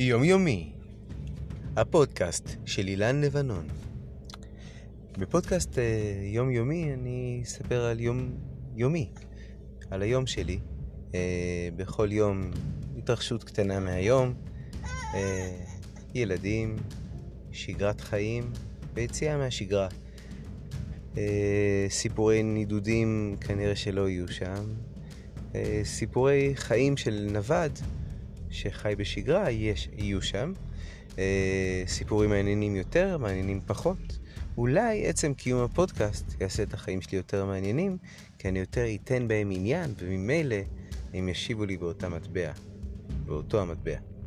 יומיומי, הפודקאסט של אילן לבנון. בפודקאסט uh, יומיומי אני אספר על יום יומי, על היום שלי. Uh, בכל יום התרחשות קטנה מהיום, uh, ילדים, שגרת חיים ויציאה מהשגרה. סיפורי נידודים כנראה שלא יהיו שם. סיפורי חיים של נווד שחי בשגרה יש, יהיו שם. אה, סיפורים מעניינים יותר, מעניינים פחות. אולי עצם קיום הפודקאסט יעשה את החיים שלי יותר מעניינים, כי אני יותר אתן בהם עניין, וממילא הם ישיבו לי באותה מטבע, באותו המטבע.